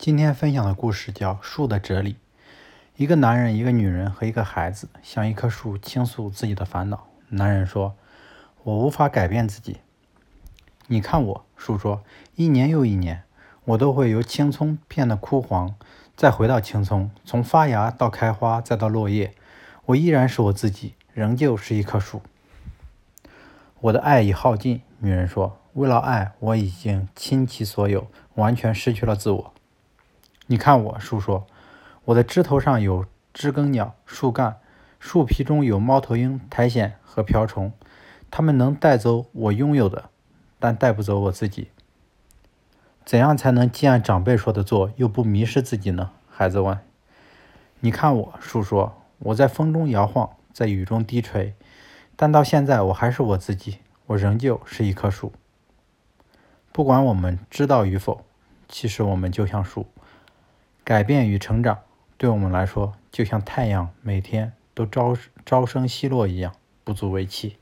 今天分享的故事叫《树的哲理》。一个男人、一个女人和一个孩子向一棵树倾诉自己的烦恼。男人说：“我无法改变自己。”你看我，树说：“一年又一年，我都会由青葱变得枯黄，再回到青葱，从发芽到开花，再到落叶，我依然是我自己，仍旧是一棵树。”我的爱已耗尽。女人说：“为了爱，我已经倾其所有，完全失去了自我。”你看我，叔说，我的枝头上有知更鸟、树干，树皮中有猫头鹰、苔藓和瓢虫，它们能带走我拥有的，但带不走我自己。怎样才能既按长辈说的做，又不迷失自己呢？孩子问。你看我，叔说，我在风中摇晃，在雨中低垂，但到现在我还是我自己，我仍旧是一棵树。不管我们知道与否，其实我们就像树。改变与成长，对我们来说，就像太阳每天都朝朝升西落一样，不足为奇。